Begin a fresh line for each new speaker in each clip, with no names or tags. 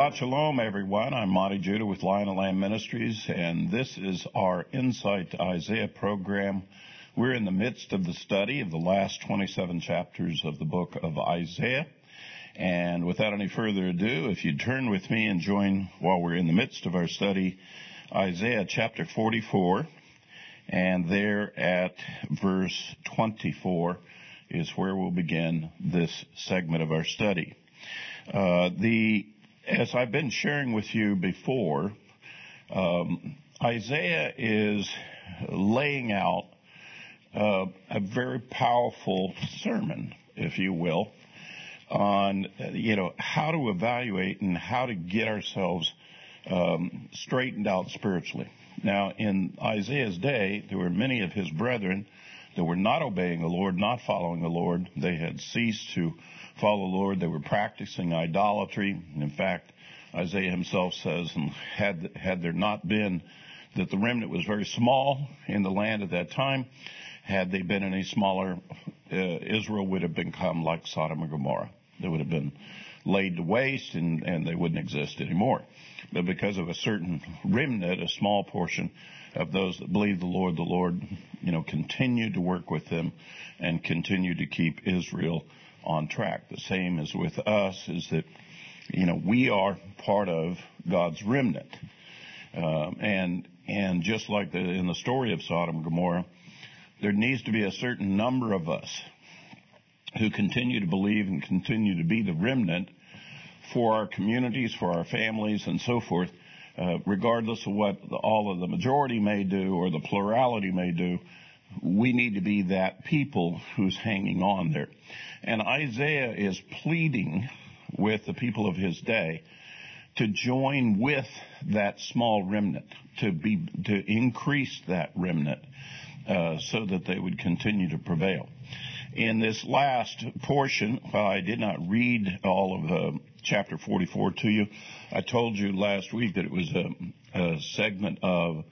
Shabbat Shalom, everyone. I'm Monte Judah with Lion and Lamb Ministries, and this is our Insight to Isaiah program. We're in the midst of the study of the last 27 chapters of the book of Isaiah. And without any further ado, if you'd turn with me and join while we're in the midst of our study, Isaiah chapter 44, and there at verse 24 is where we'll begin this segment of our study. Uh, the as I've been sharing with you before, um, Isaiah is laying out uh, a very powerful sermon, if you will, on you know how to evaluate and how to get ourselves um, straightened out spiritually. Now, in Isaiah's day, there were many of his brethren that were not obeying the Lord, not following the Lord. They had ceased to follow the Lord. They were practicing idolatry. In fact, Isaiah himself says, and had, had there not been that the remnant was very small in the land at that time, had they been any smaller, uh, Israel would have become like Sodom and Gomorrah. They would have been laid to waste and, and they wouldn't exist anymore. But because of a certain remnant, a small portion of those that believe the Lord, the Lord, you know, continued to work with them and continued to keep Israel on track. The same as with us is that, you know, we are part of God's remnant. Um, and, and just like the, in the story of Sodom and Gomorrah, there needs to be a certain number of us who continue to believe and continue to be the remnant for our communities, for our families, and so forth, uh, regardless of what the, all of the majority may do or the plurality may do. We need to be that people who's hanging on there. And Isaiah is pleading with the people of his day to join with that small remnant, to be, to increase that remnant, uh, so that they would continue to prevail. In this last portion, while I did not read all of uh, chapter 44 to you, I told you last week that it was a, a segment of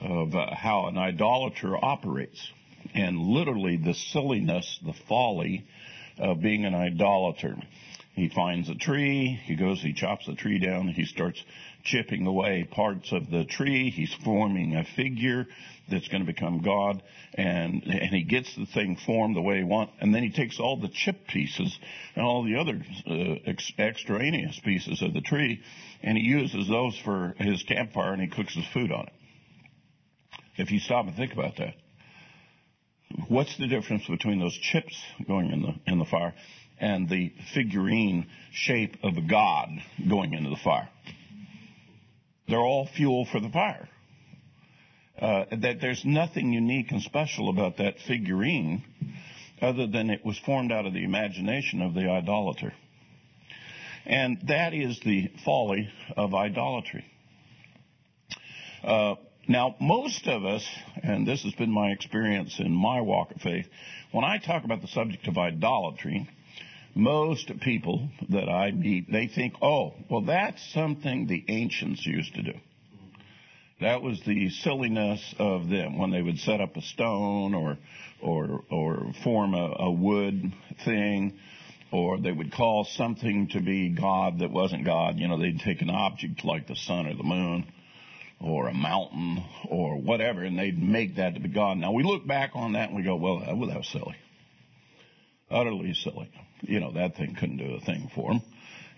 of uh, how an idolater operates, and literally the silliness, the folly of being an idolater. He finds a tree, he goes, he chops the tree down, he starts chipping away parts of the tree, he's forming a figure that's going to become God, and, and he gets the thing formed the way he wants, and then he takes all the chip pieces and all the other uh, ex- extraneous pieces of the tree, and he uses those for his campfire and he cooks his food on it. If you stop and think about that, what's the difference between those chips going in the in the fire and the figurine shape of a god going into the fire? They're all fuel for the fire. Uh, that there's nothing unique and special about that figurine other than it was formed out of the imagination of the idolater. And that is the folly of idolatry. Uh, now, most of us, and this has been my experience in my walk of faith, when I talk about the subject of idolatry, most people that I meet, they think, oh, well, that's something the ancients used to do. That was the silliness of them when they would set up a stone or or or form a, a wood thing, or they would call something to be God that wasn't God. You know, they'd take an object like the sun or the moon or a mountain or whatever, and they'd make that to be God. Now we look back on that and we go, well, that, was silly. Utterly silly. You know, that thing couldn't do a thing for them.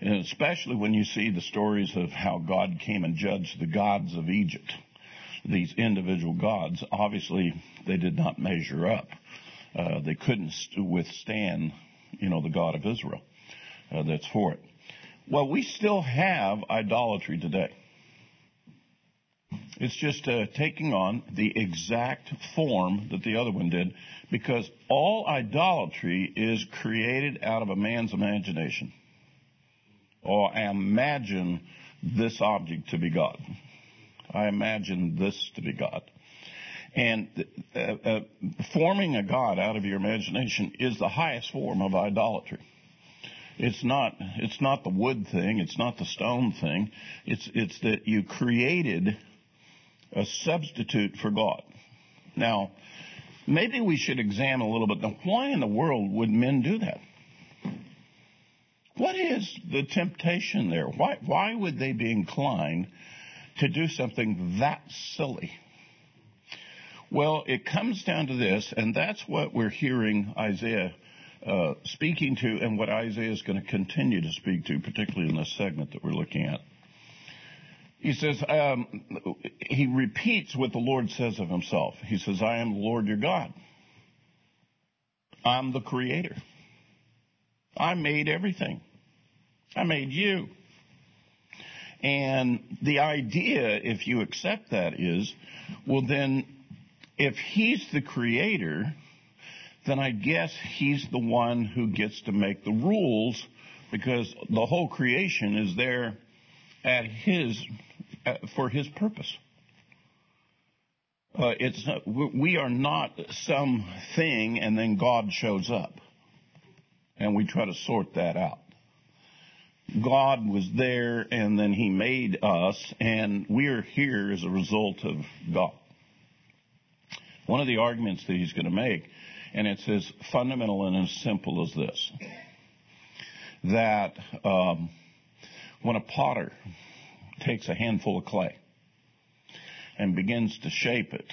And especially when you see the stories of how God came and judged the gods of Egypt. These individual gods, obviously, they did not measure up. Uh, they couldn't withstand, you know, the God of Israel uh, that's for it. Well, we still have idolatry today. It's just uh, taking on the exact form that the other one did because all idolatry is created out of a man's imagination. Or I imagine this object to be God. I imagine this to be God. And uh, uh, forming a God out of your imagination is the highest form of idolatry. It's not, it's not the wood thing. It's not the stone thing. It's, it's that you created a substitute for God. Now, maybe we should examine a little bit. Now, why in the world would men do that? What is the temptation there? Why, why would they be inclined to do something that silly? Well, it comes down to this, and that's what we're hearing Isaiah uh, speaking to, and what Isaiah is going to continue to speak to, particularly in this segment that we're looking at. He says, um, he repeats what the Lord says of himself. He says, I am the Lord your God. I'm the creator. I made everything. I made you. And the idea, if you accept that, is, well, then, if he's the creator, then I guess he's the one who gets to make the rules because the whole creation is there at his for his purpose. Uh, it's we are not something and then God shows up, and we try to sort that out. God was there and then He made us, and we are here as a result of God. One of the arguments that He's going to make, and it's as fundamental and as simple as this that um, when a potter takes a handful of clay and begins to shape it,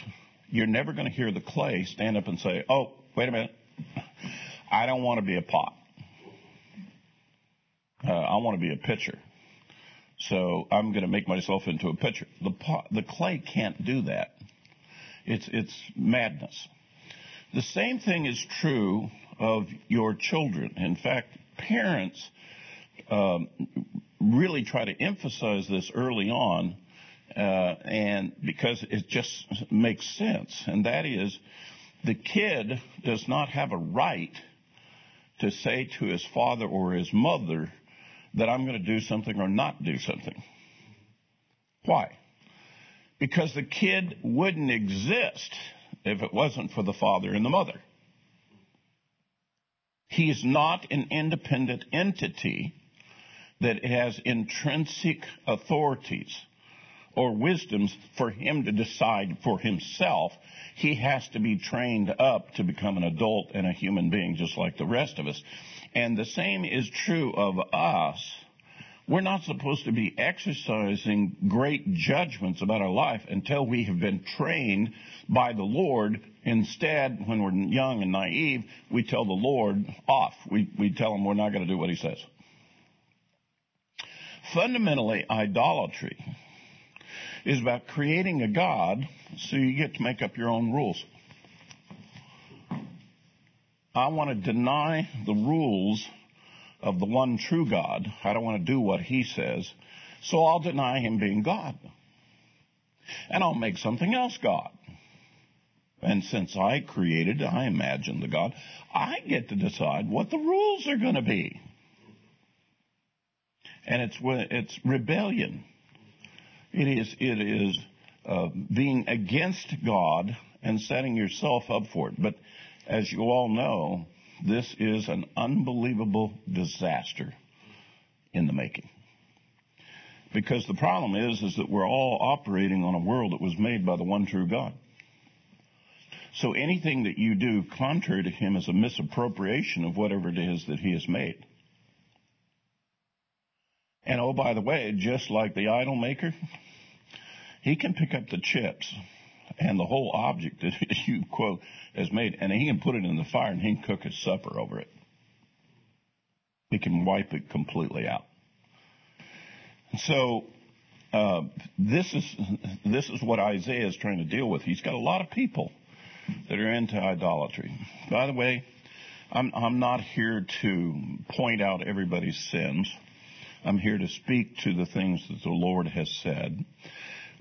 you're never going to hear the clay stand up and say, Oh, wait a minute. I don't want to be a pot. Uh, I want to be a pitcher. So I'm going to make myself into a pitcher. The pot, the clay can't do that. It's, it's madness. The same thing is true of your children. In fact, parents um, really try to emphasize this early on, uh, and because it just makes sense, and that is the kid does not have a right to say to his father or his mother that I'm going to do something or not do something. Why? Because the kid wouldn't exist if it wasn't for the father and the mother. He is not an independent entity that has intrinsic authorities or wisdoms for him to decide for himself. He has to be trained up to become an adult and a human being just like the rest of us. And the same is true of us. We're not supposed to be exercising great judgments about our life until we have been trained by the Lord. Instead, when we're young and naive, we tell the Lord off. We, we tell him we're not going to do what he says. Fundamentally, idolatry is about creating a God so you get to make up your own rules. I want to deny the rules of the one true God. I don't want to do what he says. So I'll deny him being God. And I'll make something else God. And since I created, I imagine the God, I get to decide what the rules are going to be and it's it's rebellion. It is it is uh, being against God and setting yourself up for it. But as you all know, this is an unbelievable disaster in the making. Because the problem is, is that we're all operating on a world that was made by the one true God. So anything that you do contrary to Him is a misappropriation of whatever it is that He has made. And oh, by the way, just like the idol maker, he can pick up the chips and the whole object that you quote has made, and he can put it in the fire and he can cook his supper over it. He can wipe it completely out. So uh, this is this is what Isaiah is trying to deal with. He's got a lot of people that are into idolatry. By the way, I'm I'm not here to point out everybody's sins. I'm here to speak to the things that the Lord has said.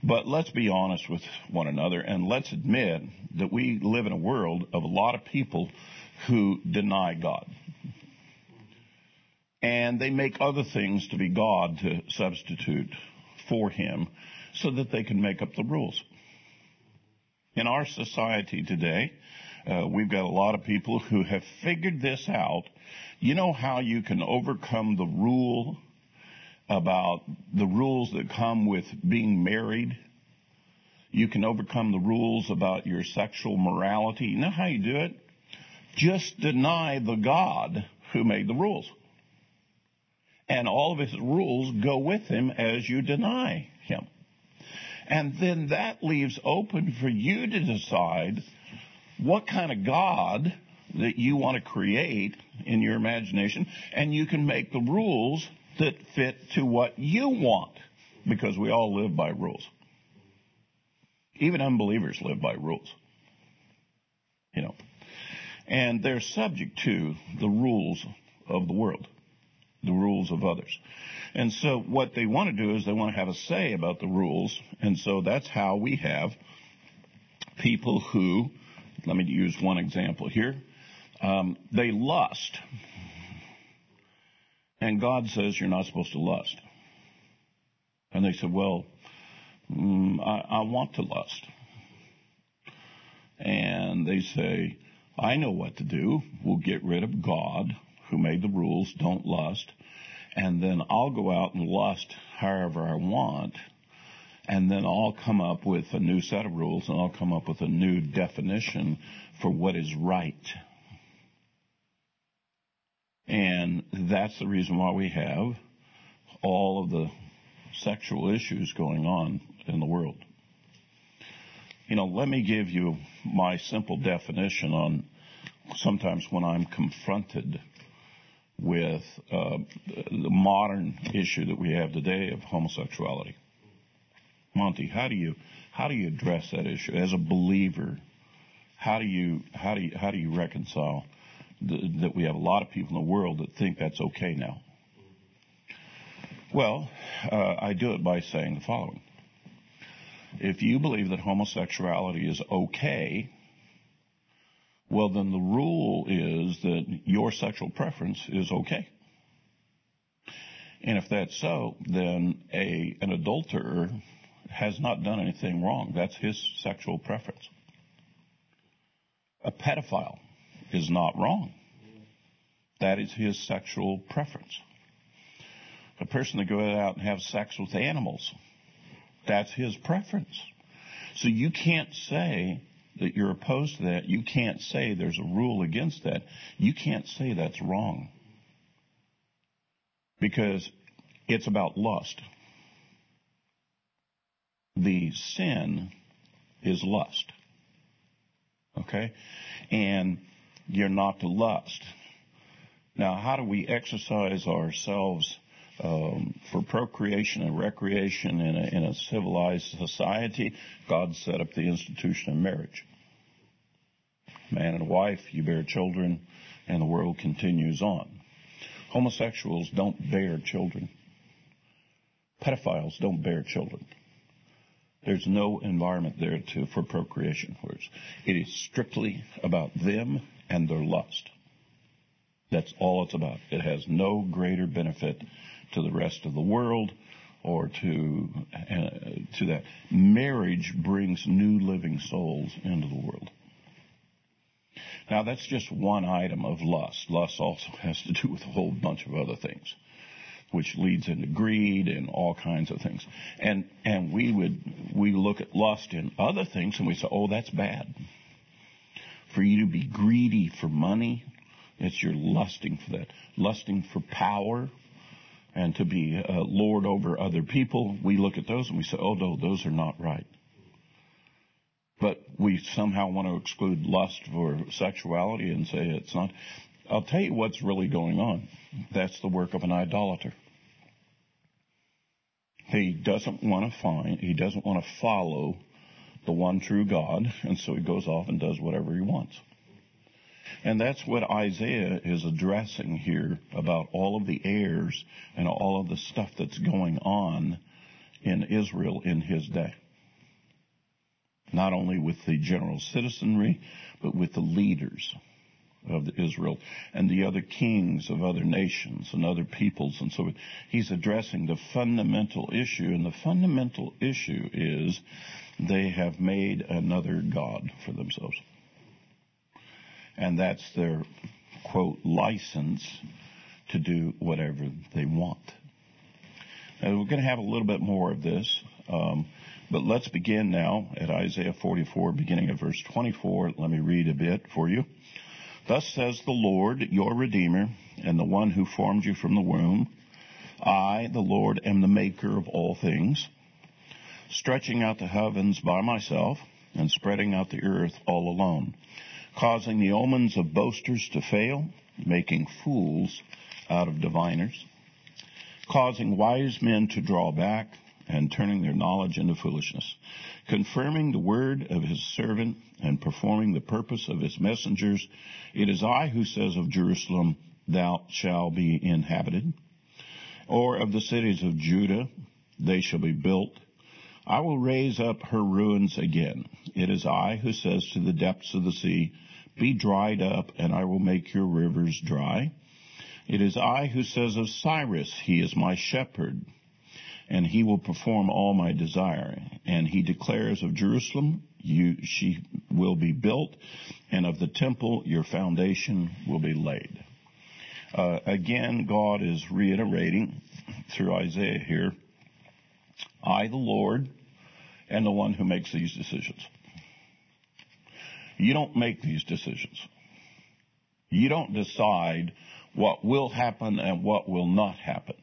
But let's be honest with one another and let's admit that we live in a world of a lot of people who deny God. And they make other things to be God to substitute for Him so that they can make up the rules. In our society today, uh, we've got a lot of people who have figured this out. You know how you can overcome the rule about the rules that come with being married. You can overcome the rules about your sexual morality. You know how you do it? Just deny the God who made the rules. and all of his rules go with him as you deny him. And then that leaves open for you to decide what kind of God that you want to create in your imagination, and you can make the rules that fit to what you want, because we all live by rules. Even unbelievers live by rules. You know. And they're subject to the rules of the world, the rules of others. And so what they want to do is they want to have a say about the rules. And so that's how we have people who, let me use one example here, um, they lust. And God says you're not supposed to lust. And they said, well, mm, I, I want to lust. And they say, I know what to do. We'll get rid of God who made the rules, don't lust. And then I'll go out and lust however I want. And then I'll come up with a new set of rules and I'll come up with a new definition for what is right. And that's the reason why we have all of the sexual issues going on in the world. You know, let me give you my simple definition on sometimes when I'm confronted with uh, the modern issue that we have today of homosexuality. Monte, how do you how do you address that issue as a believer? How do you how do you how do you reconcile that we have a lot of people in the world that think that's okay now? Well, uh, I do it by saying the following: If you believe that homosexuality is okay, well, then the rule is that your sexual preference is okay. And if that's so, then a, an adulterer has not done anything wrong. That's his sexual preference. A pedophile is not wrong. That is his sexual preference. A person that goes out and has sex with animals, that's his preference. So you can't say that you're opposed to that, you can't say there's a rule against that. You can't say that's wrong. Because it's about lust. The sin is lust. Okay? And you're not to lust. Now, how do we exercise ourselves um, for procreation and recreation in a, in a civilized society, God set up the institution of marriage. Man and wife, you bear children, and the world continues on. Homosexuals don't bear children. Pedophiles don't bear children. There's no environment there to, for procreation. It is strictly about them and their lust. That's all it's about. It has no greater benefit to the rest of the world or to uh, to that. Marriage brings new living souls into the world. Now that's just one item of lust. Lust also has to do with a whole bunch of other things, which leads into greed and all kinds of things. And and we would we look at lust in other things and we say, oh, that's bad. For you to be greedy for money, it's you're lusting for that, lusting for power, and to be uh, lord over other people, we look at those and we say, oh no, those are not right. But we somehow want to exclude lust for sexuality and say it's not. I'll tell you what's really going on. That's the work of an idolater. He doesn't want to find, he doesn't want to follow the one true God, and so he goes off and does whatever he wants. And that's what Isaiah is addressing here about all of the errors and all of the stuff that's going on in Israel in his day. Not only with the general citizenry, but with the leaders of Israel and the other kings of other nations and other peoples and so He's addressing the fundamental issue, and the fundamental issue is they have made another God for themselves and that's their quote license to do whatever they want. Now, we're going to have a little bit more of this, um, but let's begin now at Isaiah 44, beginning at verse 24. Let me read a bit for you. Thus says the Lord, your Redeemer, and the one who formed you from the womb. I, the Lord, am the maker of all things, stretching out the heavens by myself and spreading out the earth all alone, causing the omens of boasters to fail, making fools out of diviners, causing wise men to draw back and turning their knowledge into foolishness, confirming the word of his servant and performing the purpose of his messengers. It is I who says of Jerusalem, thou shalt be inhabited, or of the cities of Judah, they shall be built. I will raise up her ruins again. It is I who says to the depths of the sea, be dried up, and I will make your rivers dry. It is I who says of Cyrus, he is my shepherd and he will perform all my desire. And he declares of Jerusalem, you, she will be built, and of the temple, your foundation will be laid. Uh, again, God is reiterating through Isaiah here, I, the Lord, am the one who makes these decisions. You don't make these decisions. You don't decide what will happen and what will not happen.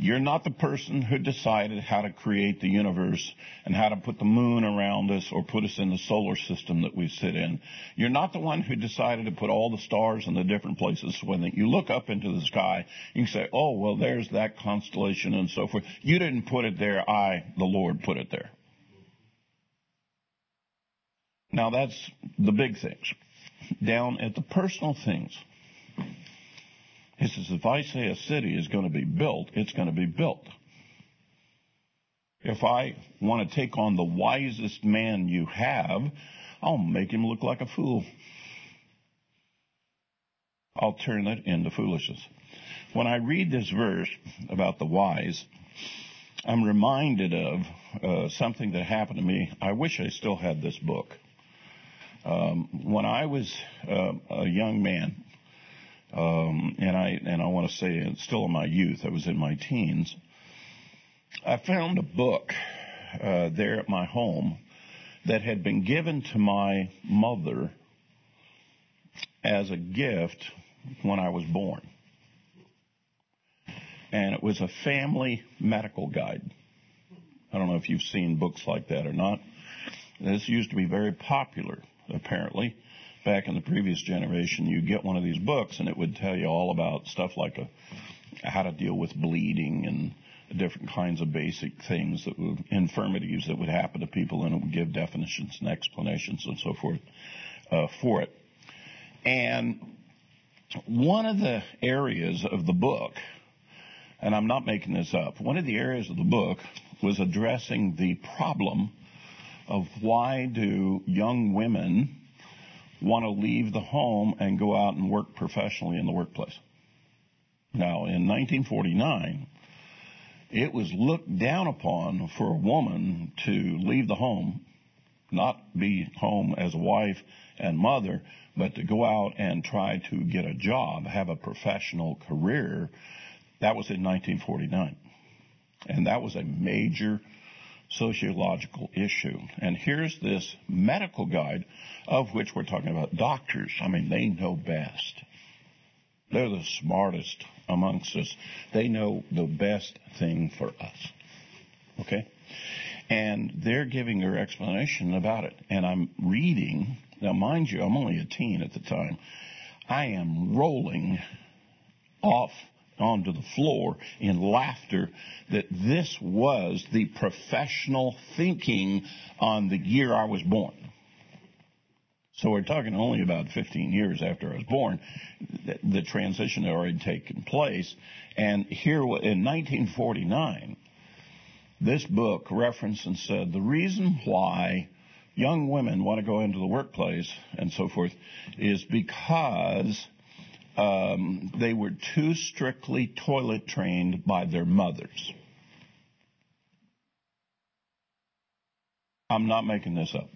You're not the person who decided how to create the universe and how to put the moon around us or put us in the solar system that we sit in. You're not the one who decided to put all the stars in the different places. When you look up into the sky, you say, oh, well, there's that constellation and so forth. You didn't put it there. I, the Lord, put it there. Now that's the big things. Down at the personal things. He says, if I say a city is going to be built, it's going to be built. If I want to take on the wisest man you have, I'll make him look like a fool. I'll turn it into foolishness. When I read this verse about the wise, I'm reminded of uh, something that happened to me. I wish I still had this book. Um, when I was uh, a young man, um, and I and I want to say it's still in my youth. I was in my teens. I found a book uh, there at my home that had been given to my mother as a gift when I was born, and it was a family medical guide. I don't know if you've seen books like that or not. This used to be very popular, apparently back in the previous generation, you get one of these books and it would tell you all about stuff like a, how to deal with bleeding and different kinds of basic things that would, infirmities that would happen to people and it would give definitions and explanations and so forth uh, for it. And one of the areas of the book, and I'm not making this up, one of the areas of the book was addressing the problem of why do young women want to leave the home and go out and work professionally in the workplace. Now, in 1949, it was looked down upon for a woman to leave the home, not be home as a wife and mother, but to go out and try to get a job, have a professional career. That was in 1949. And that was a major sociological issue. And here's this medical guide of which we're talking about doctors. I mean, they know best. They're the smartest amongst us. They know the best thing for us. Okay? And they're giving their explanation about it. And I'm reading, now mind you, I'm only a teen at the time. I am rolling off onto the floor in laughter that this was the professional thinking on the year I was born. So we're talking only about 15 years after I was born. The transition had already taken place. And here in 1949, this book referenced and said the reason why young women want to go into the workplace and so forth is because um, they were too strictly toilet trained by their mothers. I'm not making this up.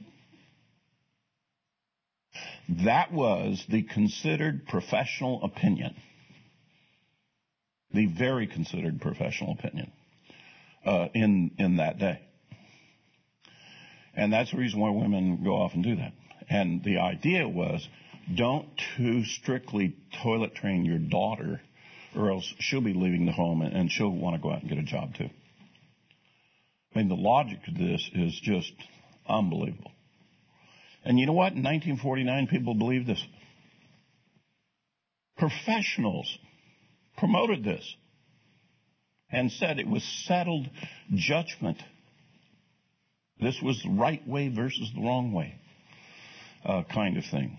That was the considered professional opinion. The very considered professional opinion uh, in in that day. And that's the reason why women go off and do that. And the idea was don't too strictly toilet train your daughter or else she'll be leaving the home and she'll want to go out and get a job too. I mean, the logic of this is just unbelievable. And you know what? In 1949, people believed this. Professionals promoted this and said it was settled judgment. This was the right way versus the wrong way uh, kind of thing.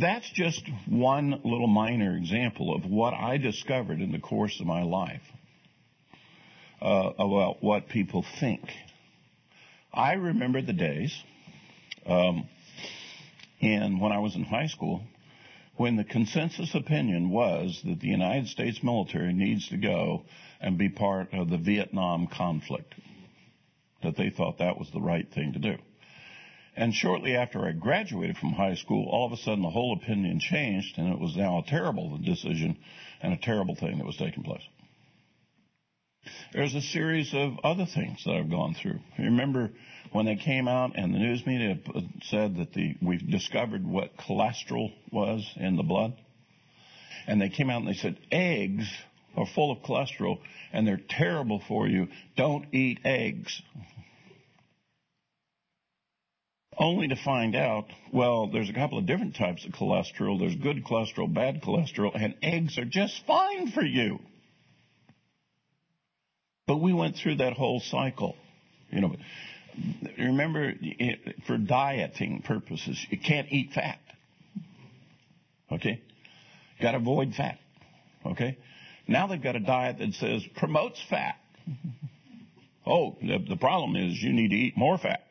That's just one little minor example of what I discovered in the course of my life uh, about what people think. I remember the days, um, and when I was in high school, when the consensus opinion was that the United States military needs to go and be part of the Vietnam conflict, that they thought that was the right thing to do. And shortly after I graduated from high school, all of a sudden the whole opinion changed, and it was now a terrible decision and a terrible thing that was taking place. There's a series of other things that I've gone through. Remember when they came out and the news media said that the, we've discovered what cholesterol was in the blood? And they came out and they said, eggs are full of cholesterol and they're terrible for you. Don't eat eggs only to find out, well, there's a couple of different types of cholesterol. There's good cholesterol, bad cholesterol, and eggs are just fine for you. But we went through that whole cycle. You know, remember, for dieting purposes, you can't eat fat. Okay? Got to avoid fat. Okay? Now they've got a diet that says promotes fat. Oh, the, the problem is you need to eat more fat.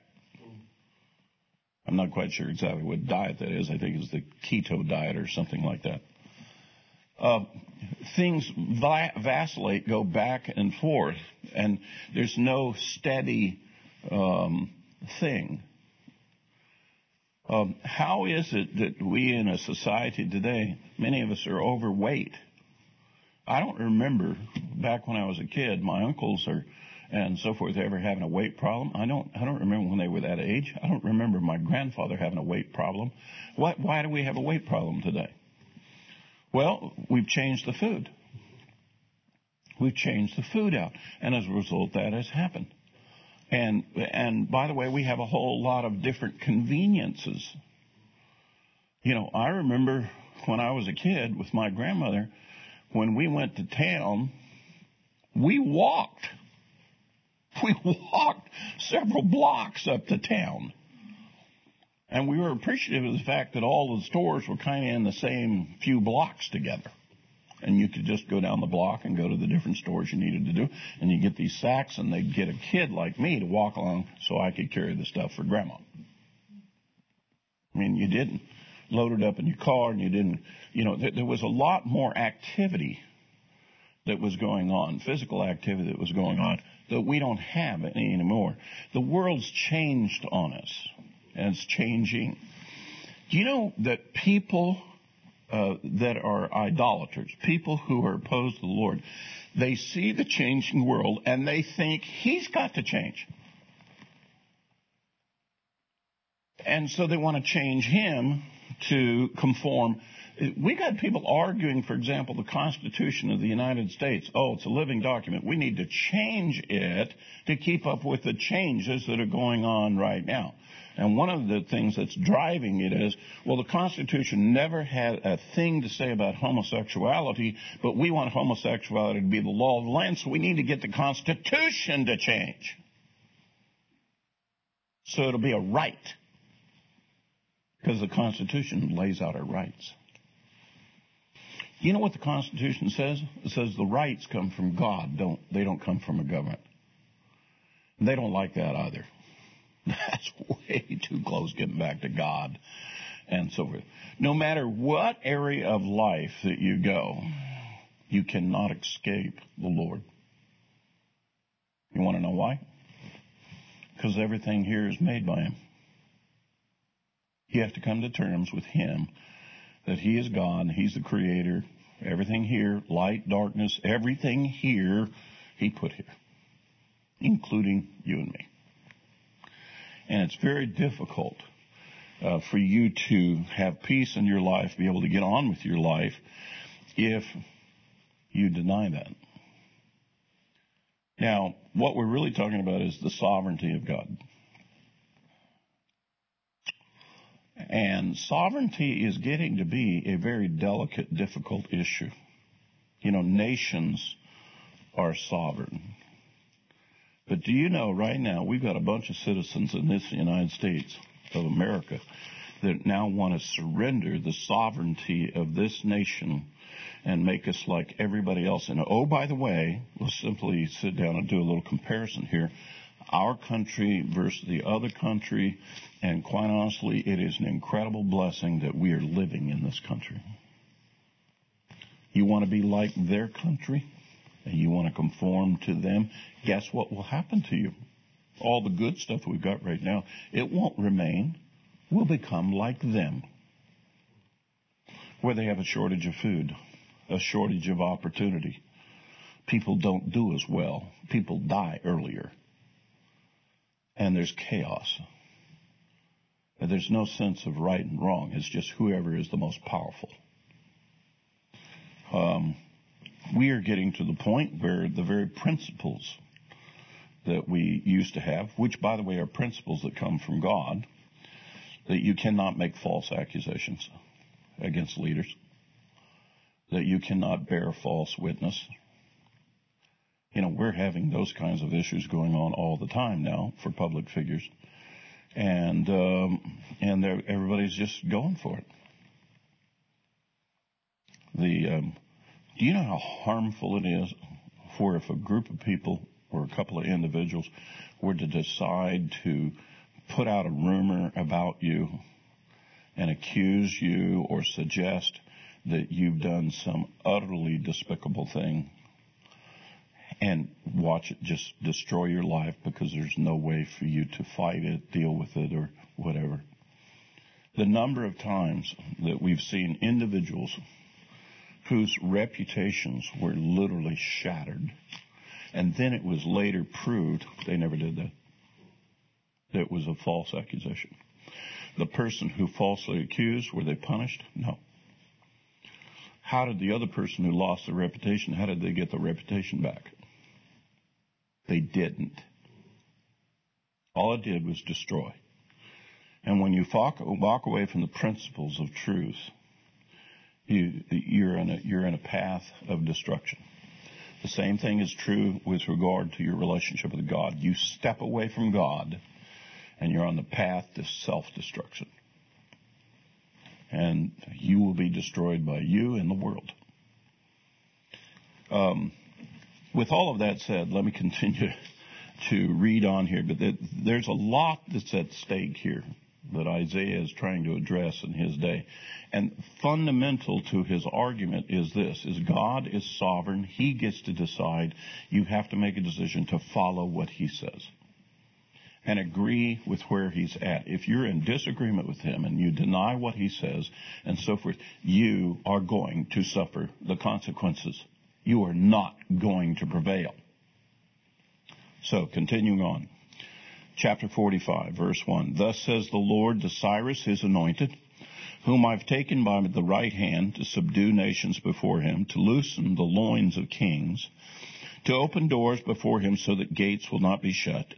I'm not quite sure exactly what diet that is. I think it's the keto diet or something like that. Uh, things vacillate, go back and forth, and there's no steady um, thing. Um, how is it that we in a society today, many of us are overweight? I don't remember back when I was a kid, my uncles are and so forth ever having a weight problem. I don't I don't remember when they were that age. I don't remember my grandfather having a weight problem. Why why do we have a weight problem today? Well, we've changed the food. We've changed the food out, and as a result, that has happened. And and by the way, we have a whole lot of different conveniences. You know, I remember when I was a kid with my grandmother, when we went to town, we walked We walked several blocks up to town. And we were appreciative of the fact that all the stores were kind of in the same few blocks together. And you could just go down the block and go to the different stores you needed to do. And you get these sacks and they'd get a kid like me to walk along so I could carry the stuff for grandma. I mean, you didn't load it up in your car and you didn't, you know, there was a lot more activity that was going on, physical activity that was going on that we don't have any anymore. The world's changed on us, and it's changing. Do you know that people uh, that are idolaters, people who are opposed to the Lord, they see the changing world and they think He's got to change. And so they want to change Him to conform we got people arguing, for example, the Constitution of the United States. Oh, it's a living document. We need to change it to keep up with the changes that are going on right now. And one of the things that's driving it is, well, the Constitution never had a thing to say about homosexuality, but we want homosexuality to be the law of the land, so we need to get the Constitution to change. So it'll be a right. Because the Constitution lays out our rights. You know what the Constitution says? It says the rights come from God, don't they don't come from a government. They don't like that either. That's way too close getting back to God and so forth. No matter what area of life that you go, you cannot escape the Lord. You want to know why? Because everything here is made by Him. You have to come to terms with Him that He is God, He's the Creator. Everything here, light, darkness, everything here, He put here, including you and me. And it's very difficult uh, for you to have peace in your life, be able to get on with your life, if you deny that. Now, what we're really talking about is the sovereignty of God. And sovereignty is getting to be a very delicate, difficult issue. You know, nations are sovereign. But do you know right now we've got a bunch of citizens in this United States of America that now want to surrender the sovereignty of this nation and make us like everybody else. And oh, by the way, let's simply sit down and do a little comparison here. Our country versus the other country, and quite honestly, it is an incredible blessing that we are living in this country. You want to be like their country? And you want to conform to them? Guess what will happen to you? All the good stuff we've got right now, it won't remain. We'll become like them. Where they have a shortage of food, a shortage of opportunity. People don't do as well. People die earlier. And there's chaos. And there's no sense of right and wrong. It's just whoever is the most powerful. Um, we are getting to the point where the very principles that we used to have, which by the way are principles that come from God, that you cannot make false accusations against leaders, that you cannot bear false witness. You know, we're having those kinds of issues going on all the time now for public figures, and um, and everybody's just going for it. The um, do you know how harmful it is for if a group of people or a couple of individuals were to decide to put out a rumor about you and accuse you or suggest that you've done some utterly despicable thing and watch it just destroy your life because there's no way for you to fight it, deal with it, or whatever. The number of times that we've seen individuals whose reputations were literally shattered, and then it was later proved they never did that it was a false accusation. The person who falsely accused, were they punished? No. How did the other person who lost their reputation, how did they get their reputation back? They didn't. All it did was destroy. And when you walk away from the principles of truth, you, you're, in a, you're in a path of destruction. The same thing is true with regard to your relationship with God. You step away from God and you're on the path to self-destruction. And you will be destroyed by you and the world. Um, with all of that said, let me continue to read on here, but there's a lot that's at stake here that Isaiah is trying to address in his day. And fundamental to his argument is this, is God is sovereign. He gets to decide. You have to make a decision to follow what he says and agree with where he's at. If you're in disagreement with him and you deny what he says and so forth, you are going to suffer the consequences. You are not going to prevail. So, continuing on. Chapter 45, verse 1. Thus says the Lord to Cyrus, his anointed, whom I've taken by the right hand to subdue nations before him, to loosen the loins of kings, to open doors before him so that gates will not be shut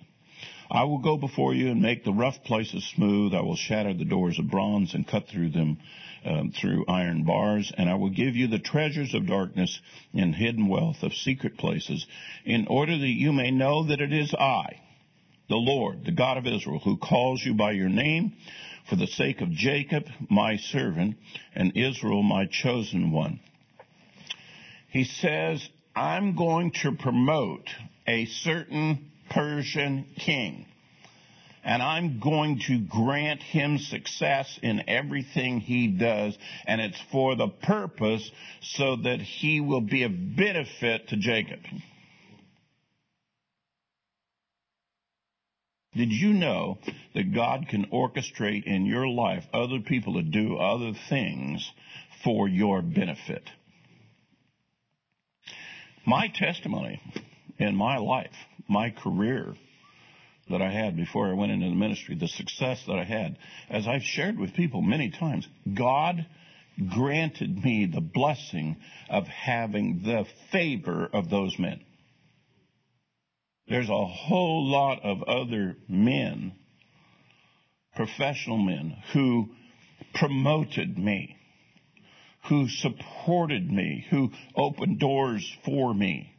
I will go before you and make the rough places smooth. I will shatter the doors of bronze and cut through them um, through iron bars. And I will give you the treasures of darkness and hidden wealth of secret places in order that you may know that it is I, the Lord, the God of Israel, who calls you by your name for the sake of Jacob, my servant, and Israel, my chosen one. He says, I'm going to promote a certain Persian king. And I'm going to grant him success in everything he does. And it's for the purpose so that he will be a benefit to Jacob. Did you know that God can orchestrate in your life other people to do other things for your benefit? My testimony in my life, my career that I had before I went into the ministry, the success that I had, as I've shared with people many times, God granted me the blessing of having the favor of those men. There's a whole lot of other men, professional men, who promoted me, who supported me, who opened doors for me,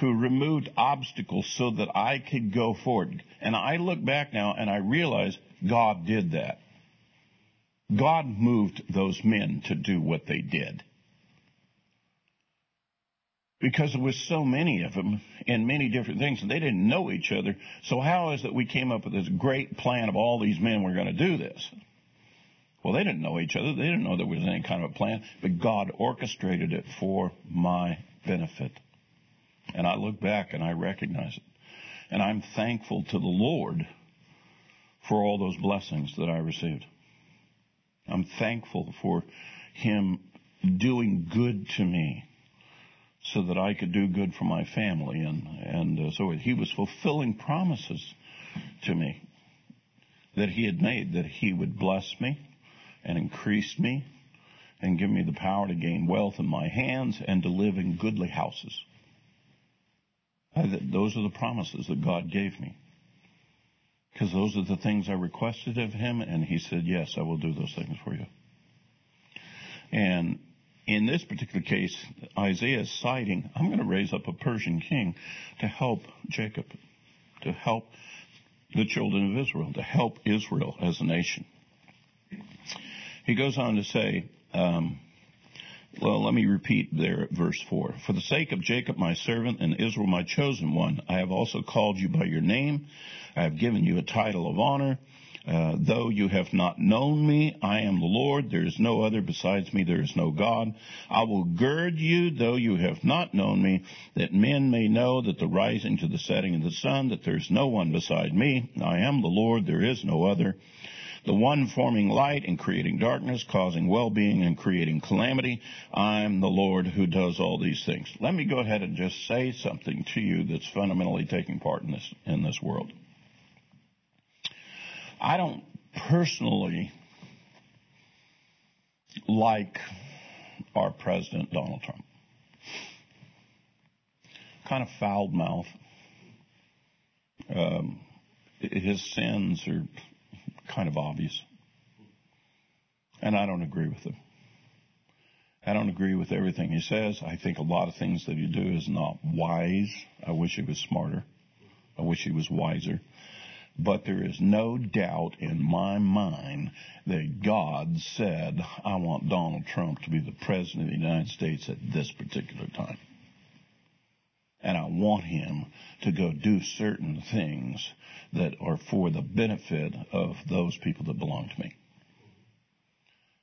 who removed obstacles so that I could go forward. And I look back now and I realize God did that. God moved those men to do what they did. Because there was so many of them in many different things, and they didn't know each other. So how is it we came up with this great plan of all these men were going to do this? Well, they didn't know each other. They didn't know there was any kind of a plan, but God orchestrated it for my benefit. And I look back and I recognize it. And I'm thankful to the Lord for all those blessings that I received. I'm thankful for Him doing good to me so that I could do good for my family. And, and uh, so He was fulfilling promises to me that He had made, that He would bless me and increase me and give me the power to gain wealth in my hands and to live in goodly houses. Those are the promises that God gave me. Because those are the things I requested of him, and he said, Yes, I will do those things for you. And in this particular case, Isaiah is citing, I'm going to raise up a Persian king to help Jacob, to help the children of Israel, to help Israel as a nation. He goes on to say, um, well, let me repeat there verse 4. For the sake of Jacob my servant and Israel my chosen one, I have also called you by your name. I have given you a title of honor. Uh, though you have not known me, I am the Lord. There is no other besides me. There is no God. I will gird you, though you have not known me, that men may know that the rising to the setting of the sun, that there is no one beside me. I am the Lord. There is no other the one forming light and creating darkness, causing well-being and creating calamity. I'm the Lord who does all these things. Let me go ahead and just say something to you that's fundamentally taking part in this, in this world. I don't personally like our president, Donald Trump. Kind of foul mouth. Um, his sins are kind of obvious. And I don't agree with him. I don't agree with everything he says. I think a lot of things that he do is not wise. I wish he was smarter. I wish he was wiser. But there is no doubt in my mind that God said, I want Donald Trump to be the President of the United States at this particular time. And I want him to go do certain things that are for the benefit of those people that belong to me.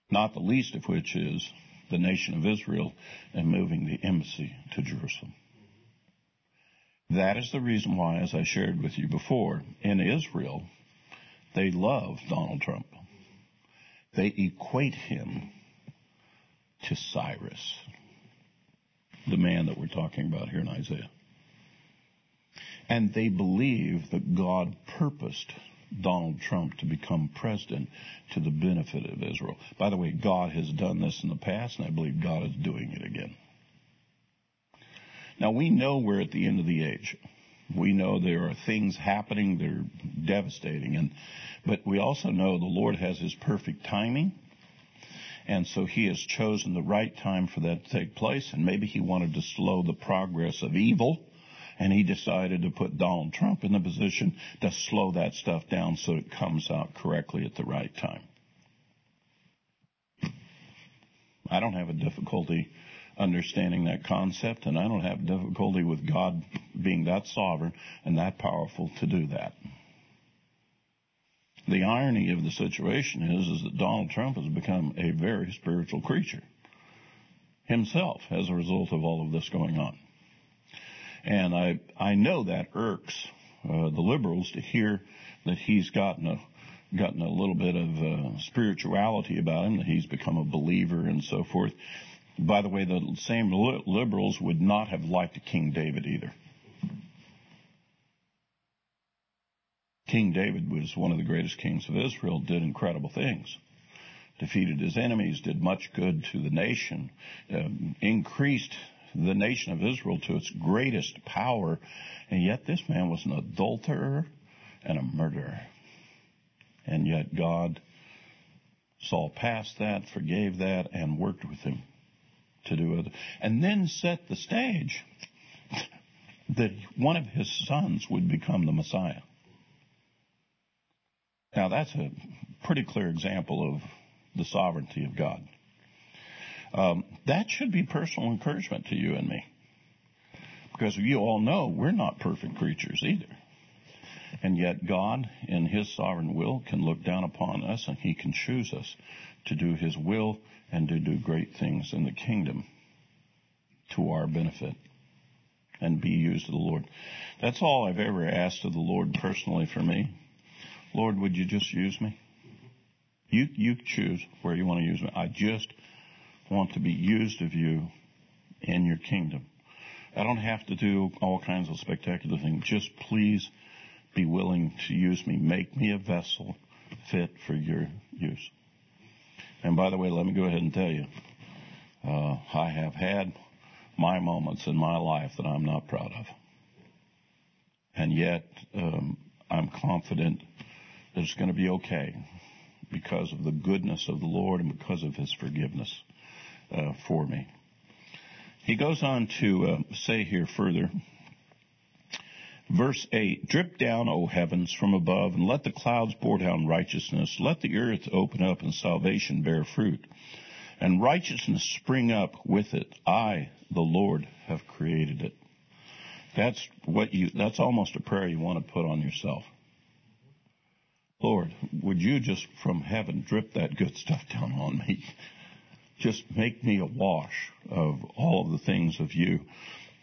Not the least of which is the nation of Israel and moving the embassy to Jerusalem. That is the reason why, as I shared with you before, in Israel, they love Donald Trump. They equate him to Cyrus, the man that we're talking about here in Isaiah. And they believe that God purposed Donald Trump to become president to the benefit of Israel. By the way, God has done this in the past, and I believe God is doing it again. Now, we know we're at the end of the age. We know there are things happening that are devastating, and but we also know the Lord has His perfect timing, and so He has chosen the right time for that to take place. And maybe He wanted to slow the progress of evil and he decided to put Donald Trump in the position to slow that stuff down so it comes out correctly at the right time. I don't have a difficulty understanding that concept, and I don't have difficulty with God being that sovereign and that powerful to do that. The irony of the situation is, is that Donald Trump has become a very spiritual creature himself as a result of all of this going on. And I, I know that irks uh, the liberals to hear that he's gotten a gotten a little bit of uh, spirituality about him, that he's become a believer and so forth. By the way, the same liberals would not have liked King David either. King David was one of the greatest kings of Israel, did incredible things defeated his enemies, did much good to the nation, um, increased the nation of Israel to its greatest power, and yet this man was an adulterer and a murderer. And yet God saw past that, forgave that, and worked with him to do it. And then set the stage that one of his sons would become the Messiah. Now that's a pretty clear example of the sovereignty of God. Um, that should be personal encouragement to you and me. Because you all know we're not perfect creatures either. And yet God, in His sovereign will, can look down upon us and He can choose us to do His will and to do great things in the kingdom to our benefit and be used of the Lord. That's all I've ever asked of the Lord personally for me. Lord, would you just use me? You, you choose where you want to use me. I just want to be used of you in your kingdom. I don't have to do all kinds of spectacular things. Just please be willing to use me. Make me a vessel fit for your use. And by the way, let me go ahead and tell you, uh, I have had my moments in my life that I'm not proud of. And yet, um, I'm confident that it's going to be okay because of the goodness of the Lord and because of His forgiveness uh, for me. He goes on to uh, say here further, verse 8, Drip down, O heavens, from above, and let the clouds pour down righteousness. Let the earth open up and salvation bear fruit, and righteousness spring up with it. I, the Lord, have created it. That's what you, that's almost a prayer you want to put on yourself. Lord, would you just from heaven drip that good stuff down on me? Just make me a wash of all of the things of you,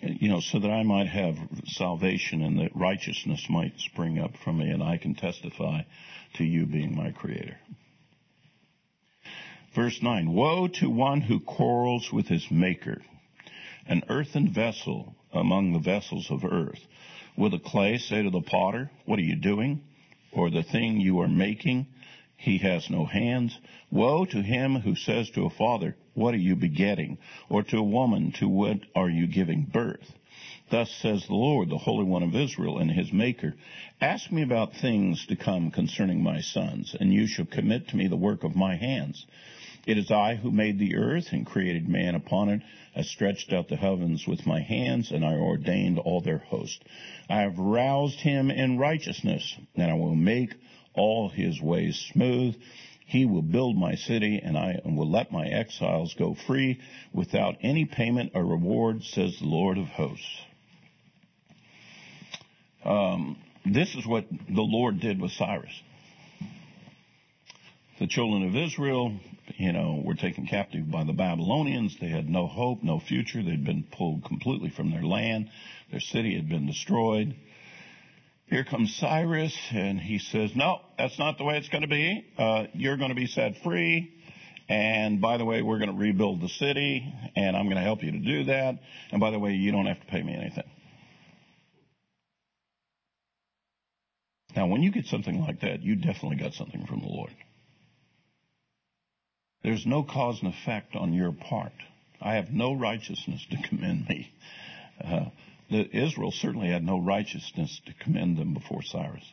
you know, so that I might have salvation and that righteousness might spring up from me and I can testify to you being my creator. Verse 9, Woe to one who quarrels with his maker, an earthen vessel among the vessels of earth. Will the clay say to the potter, What are you doing? or the thing you are making, he has no hands. Woe to him who says to a father, What are you begetting? Or to a woman, To what are you giving birth? Thus says the Lord, the Holy One of Israel and his Maker, Ask me about things to come concerning my sons, and you shall commit to me the work of my hands. It is I who made the earth and created man upon it. I stretched out the heavens with my hands, and I ordained all their host. I have roused him in righteousness, and I will make all his ways smooth. He will build my city, and I will let my exiles go free without any payment or reward, says the Lord of hosts. Um, this is what the Lord did with Cyrus. The children of Israel you know, were taken captive by the Babylonians. They had no hope, no future. They'd been pulled completely from their land. Their city had been destroyed. Here comes Cyrus, and he says, No, that's not the way it's going to be. Uh, you're going to be set free. And by the way, we're going to rebuild the city, and I'm going to help you to do that. And by the way, you don't have to pay me anything. Now, when you get something like that, you definitely got something from the Lord. There's no cause and effect on your part. I have no righteousness to commend me. Uh, the, Israel certainly had no righteousness to commend them before Cyrus,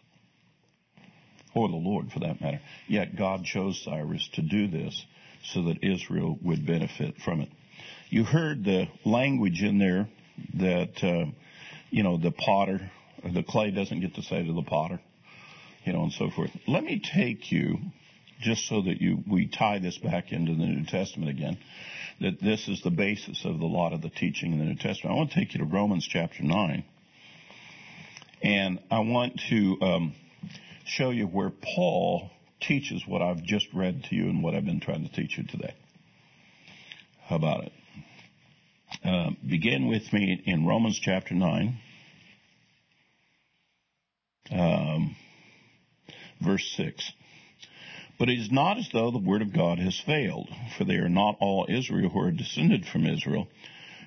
or the Lord for that matter. Yet God chose Cyrus to do this so that Israel would benefit from it. You heard the language in there that, uh, you know, the potter, the clay doesn't get to say to the potter, you know, and so forth. Let me take you just so that you, we tie this back into the New Testament again, that this is the basis of a lot of the teaching in the New Testament. I want to take you to Romans chapter 9. And I want to um, show you where Paul teaches what I've just read to you and what I've been trying to teach you today. How about it? Uh, begin with me in Romans chapter 9, um, verse 6. But it is not as though the word of God has failed, for they are not all Israel who are descended from Israel,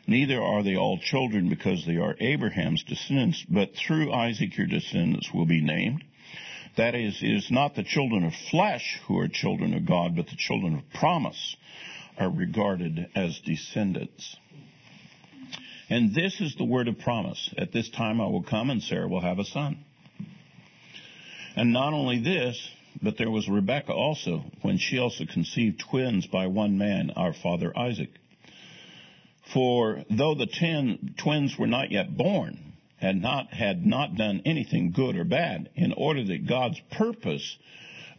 neither are they all children because they are Abraham's descendants, but through Isaac your descendants will be named. That is, it is not the children of flesh who are children of God, but the children of promise are regarded as descendants. And this is the word of promise. At this time I will come and Sarah will have a son. And not only this, but there was Rebekah also, when she also conceived twins by one man, our father Isaac. For though the ten twins were not yet born, had not had not done anything good or bad, in order that God's purpose,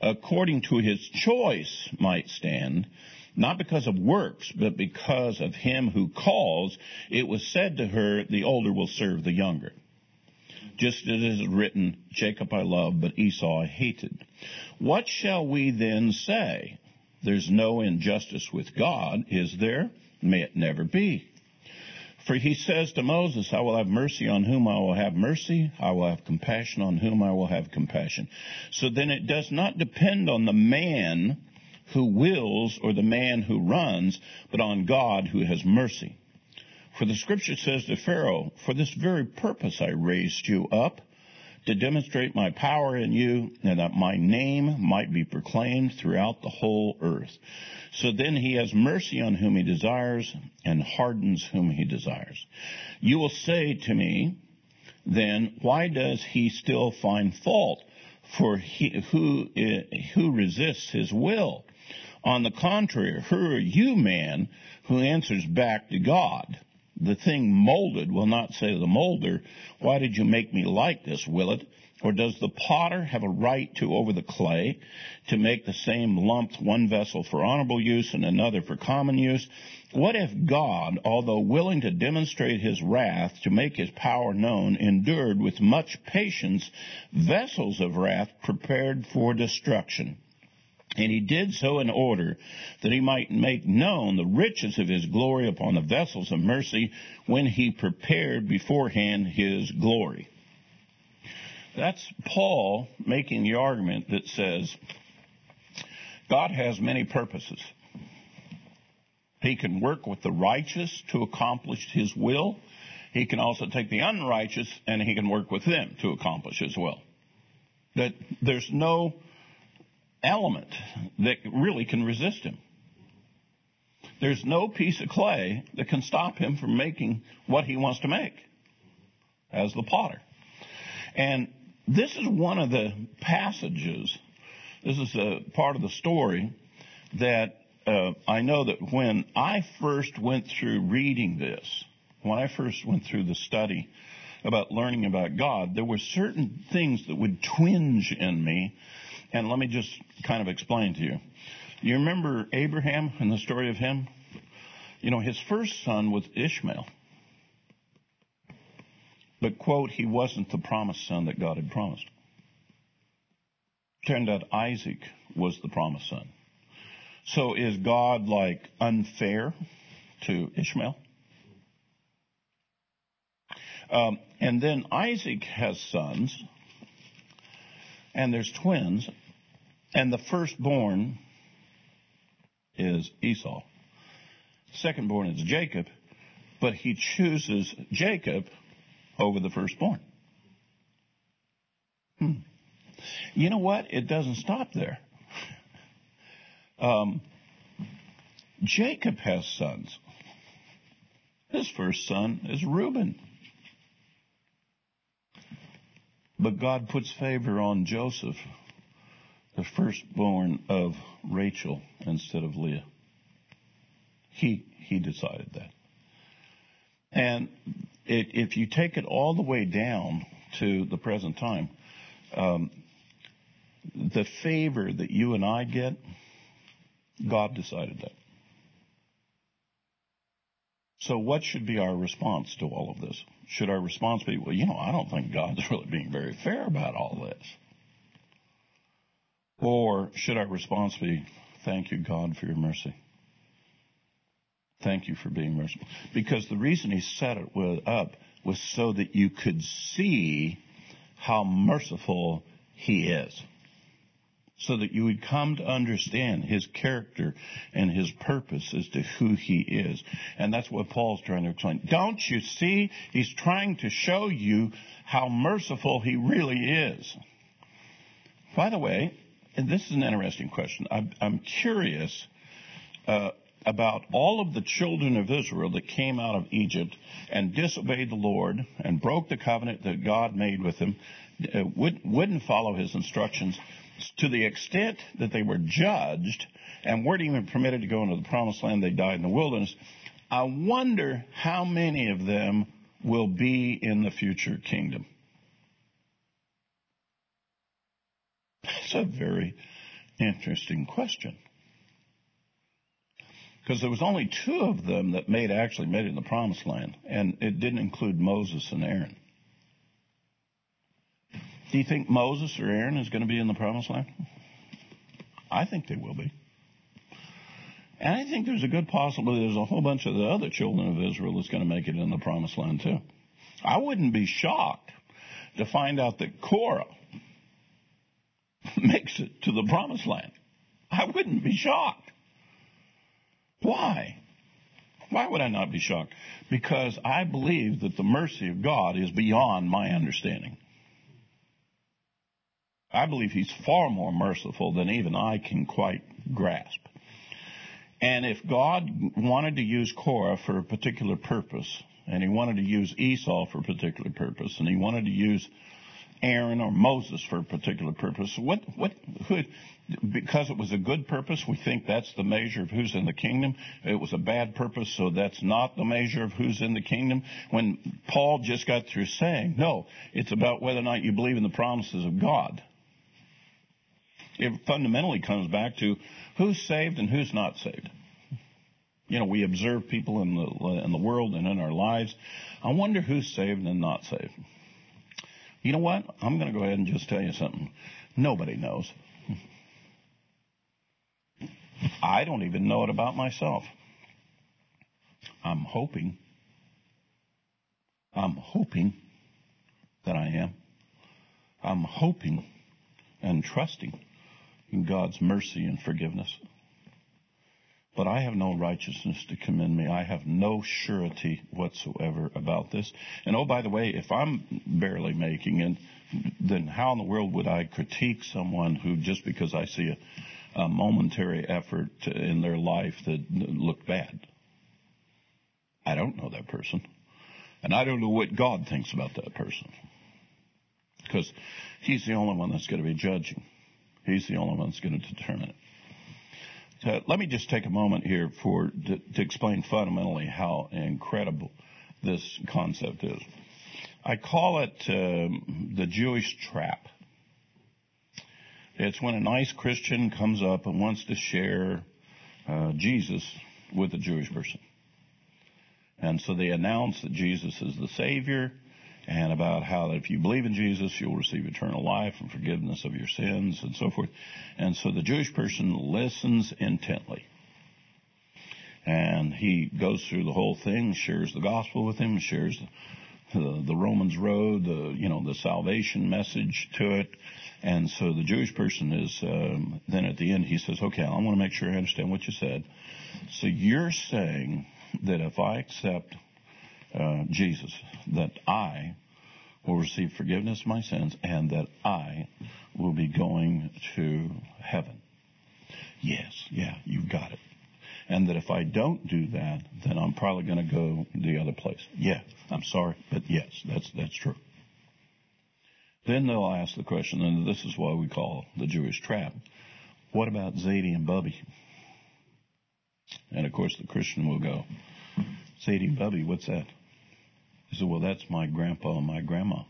according to his choice, might stand, not because of works, but because of him who calls, it was said to her, the older will serve the younger. Just as it is written, Jacob I love, but Esau I hated. What shall we then say? There's no injustice with God, is there? May it never be. For he says to Moses, I will have mercy on whom I will have mercy. I will have compassion on whom I will have compassion. So then it does not depend on the man who wills or the man who runs, but on God who has mercy. For the scripture says to Pharaoh, For this very purpose I raised you up, to demonstrate my power in you, and that my name might be proclaimed throughout the whole earth. So then he has mercy on whom he desires, and hardens whom he desires. You will say to me, then, why does he still find fault? For he, who, eh, who resists his will? On the contrary, who are you, man, who answers back to God? The thing molded will not say to the molder, Why did you make me like this, will it? Or does the potter have a right to over the clay to make the same lump one vessel for honorable use and another for common use? What if God, although willing to demonstrate his wrath to make his power known, endured with much patience vessels of wrath prepared for destruction? And he did so in order that he might make known the riches of his glory upon the vessels of mercy when he prepared beforehand his glory. That's Paul making the argument that says God has many purposes. He can work with the righteous to accomplish his will. He can also take the unrighteous and he can work with them to accomplish his will. That there's no element that really can resist him. There's no piece of clay that can stop him from making what he wants to make as the potter. And this is one of the passages, this is a part of the story that uh, I know that when I first went through reading this, when I first went through the study about learning about God, there were certain things that would twinge in me and let me just kind of explain to you. You remember Abraham and the story of him? You know, his first son was Ishmael. But, quote, he wasn't the promised son that God had promised. Turned out Isaac was the promised son. So is God like unfair to Ishmael? Um, and then Isaac has sons, and there's twins, and the firstborn is Esau. Secondborn is Jacob, but he chooses Jacob over the firstborn. Hmm. You know what? It doesn't stop there. Um, Jacob has sons. His first son is Reuben. But God puts favor on Joseph the firstborn of Rachel instead of Leah. He, he decided that. And it, if you take it all the way down to the present time, um, the favor that you and I get, God decided that. So what should be our response to all of this? Should our response be, well, you know, I don't think God's really being very fair about all this? Or should our response be, Thank you, God, for your mercy? Thank you for being merciful. Because the reason he set it up was so that you could see how merciful he is. So that you would come to understand his character and his purpose as to who he is. And that's what Paul's trying to explain. Don't you see? He's trying to show you how merciful he really is. By the way, and this is an interesting question. I'm, I'm curious uh, about all of the children of Israel that came out of Egypt and disobeyed the Lord and broke the covenant that God made with them, uh, would, wouldn't follow his instructions to the extent that they were judged and weren't even permitted to go into the promised land. They died in the wilderness. I wonder how many of them will be in the future kingdom. That's a very interesting question. Because there was only two of them that made actually made it in the promised land, and it didn't include Moses and Aaron. Do you think Moses or Aaron is going to be in the promised land? I think they will be. And I think there's a good possibility there's a whole bunch of the other children of Israel that's going to make it in the promised land too. I wouldn't be shocked to find out that Korah makes it to the promised land. I wouldn't be shocked. Why? Why would I not be shocked? Because I believe that the mercy of God is beyond my understanding. I believe He's far more merciful than even I can quite grasp. And if God wanted to use Korah for a particular purpose, and He wanted to use Esau for a particular purpose, and He wanted to use Aaron or Moses for a particular purpose. What, what, because it was a good purpose, we think that's the measure of who's in the kingdom. It was a bad purpose, so that's not the measure of who's in the kingdom. When Paul just got through saying, no, it's about whether or not you believe in the promises of God. It fundamentally comes back to who's saved and who's not saved. You know, we observe people in the, in the world and in our lives. I wonder who's saved and not saved. You know what? I'm going to go ahead and just tell you something. Nobody knows. I don't even know it about myself. I'm hoping. I'm hoping that I am. I'm hoping and trusting in God's mercy and forgiveness. But I have no righteousness to commend me. I have no surety whatsoever about this. And oh, by the way, if I'm barely making it, then how in the world would I critique someone who just because I see a, a momentary effort in their life that looked bad? I don't know that person. And I don't know what God thinks about that person. Because He's the only one that's going to be judging. He's the only one that's going to determine it. Uh, let me just take a moment here for to, to explain fundamentally how incredible this concept is. I call it um, the Jewish trap. It's when a nice Christian comes up and wants to share uh, Jesus with a Jewish person. And so they announce that Jesus is the Savior and about how that if you believe in Jesus, you'll receive eternal life and forgiveness of your sins and so forth. And so the Jewish person listens intently. And he goes through the whole thing, shares the gospel with him, shares the, the Romans road, the, you know, the salvation message to it. And so the Jewish person is, um, then at the end he says, okay, I want to make sure I understand what you said. So you're saying that if I accept uh, Jesus, that I will receive forgiveness of my sins and that I will be going to heaven. Yes, yeah, you've got it. And that if I don't do that, then I'm probably going to go the other place. Yeah, I'm sorry, but yes, that's, that's true. Then they'll ask the question, and this is why we call the Jewish trap. What about Zadie and Bubby? And of course the Christian will go, Zadie and Bubby, what's that? He said, Well, that's my grandpa and my grandma,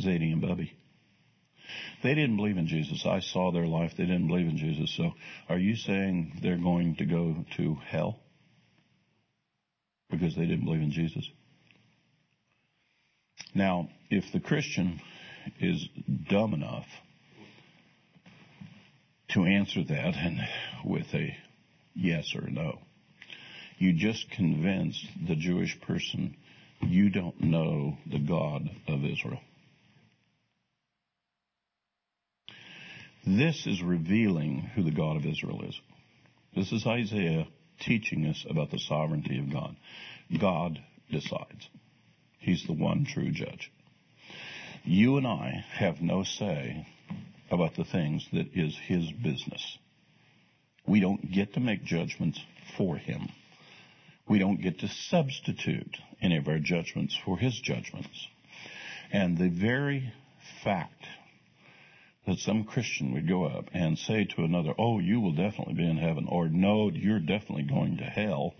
Zadie and Bubby. They didn't believe in Jesus. I saw their life. They didn't believe in Jesus. So are you saying they're going to go to hell because they didn't believe in Jesus? Now, if the Christian is dumb enough to answer that and with a yes or no, you just convinced the Jewish person you don't know the God of Israel. This is revealing who the God of Israel is. This is Isaiah teaching us about the sovereignty of God. God decides. He's the one true judge. You and I have no say about the things that is his business. We don't get to make judgments for him. We don't get to substitute any of our judgments for his judgments. And the very fact that some Christian would go up and say to another, Oh, you will definitely be in heaven, or No, you're definitely going to hell,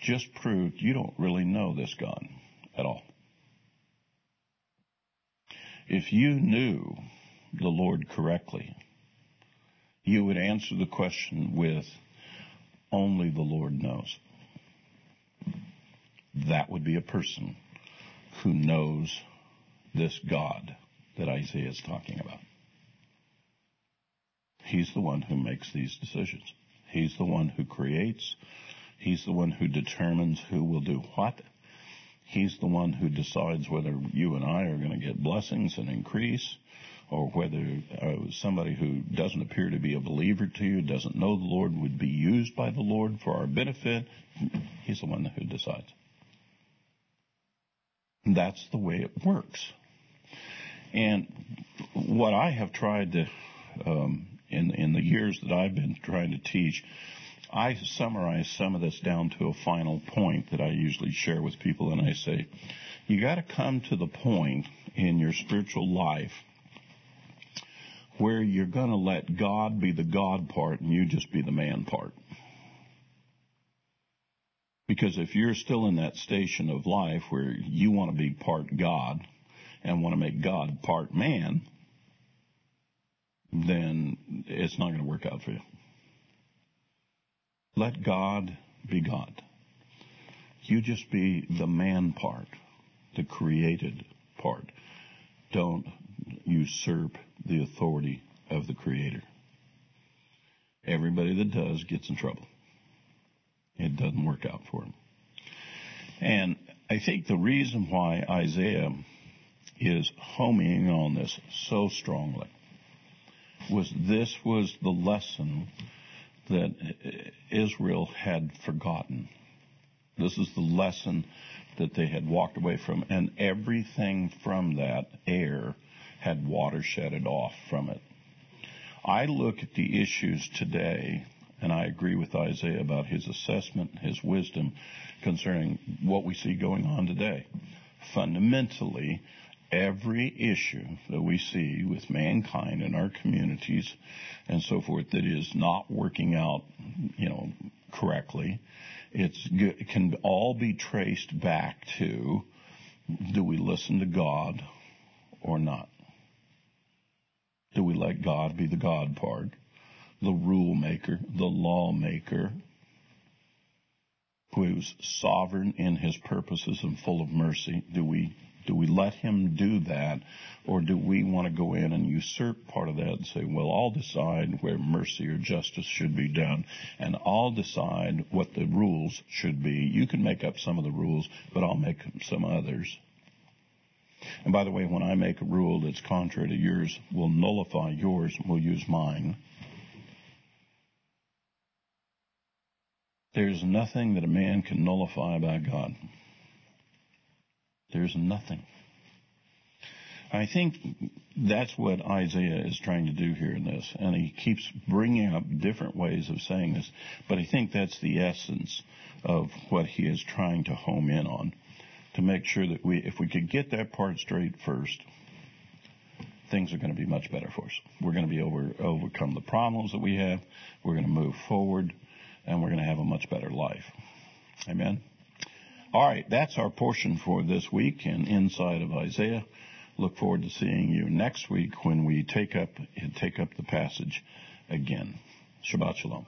just proved you don't really know this God at all. If you knew the Lord correctly, you would answer the question with, Only the Lord knows. That would be a person who knows this God that Isaiah is talking about. He's the one who makes these decisions. He's the one who creates. He's the one who determines who will do what. He's the one who decides whether you and I are going to get blessings and increase, or whether uh, somebody who doesn't appear to be a believer to you, doesn't know the Lord, would be used by the Lord for our benefit. He's the one who decides. That's the way it works. And what I have tried to um, in, in the years that I've been trying to teach, I summarize some of this down to a final point that I usually share with people, and I say, you got to come to the point in your spiritual life where you're going to let God be the God part and you just be the man part. Because if you're still in that station of life where you want to be part God and want to make God part man, then it's not going to work out for you. Let God be God. You just be the man part, the created part. Don't usurp the authority of the Creator. Everybody that does gets in trouble. It doesn't work out for them. And I think the reason why Isaiah is homing on this so strongly was this was the lesson that Israel had forgotten. This is the lesson that they had walked away from, and everything from that air had water shedded off from it. I look at the issues today, and I agree with Isaiah about his assessment, his wisdom concerning what we see going on today. Fundamentally, every issue that we see with mankind in our communities and so forth that is not working out, you know, correctly, it's it can all be traced back to do we listen to God or not? Do we let God be the God part, the rule maker, the law maker, who's sovereign in his purposes and full of mercy? Do we do we let him do that, or do we want to go in and usurp part of that and say, well, I'll decide where mercy or justice should be done, and I'll decide what the rules should be. You can make up some of the rules, but I'll make some others. And by the way, when I make a rule that's contrary to yours, we'll nullify yours and we'll use mine. There's nothing that a man can nullify by God. There's nothing. I think that's what Isaiah is trying to do here in this, and he keeps bringing up different ways of saying this, but I think that's the essence of what he is trying to home in on, to make sure that we, if we could get that part straight first, things are going to be much better for us. We're going to be over overcome the problems that we have. We're going to move forward, and we're going to have a much better life. Amen. All right, that's our portion for this week in Inside of Isaiah. Look forward to seeing you next week when we take up take up the passage again. Shabbat shalom.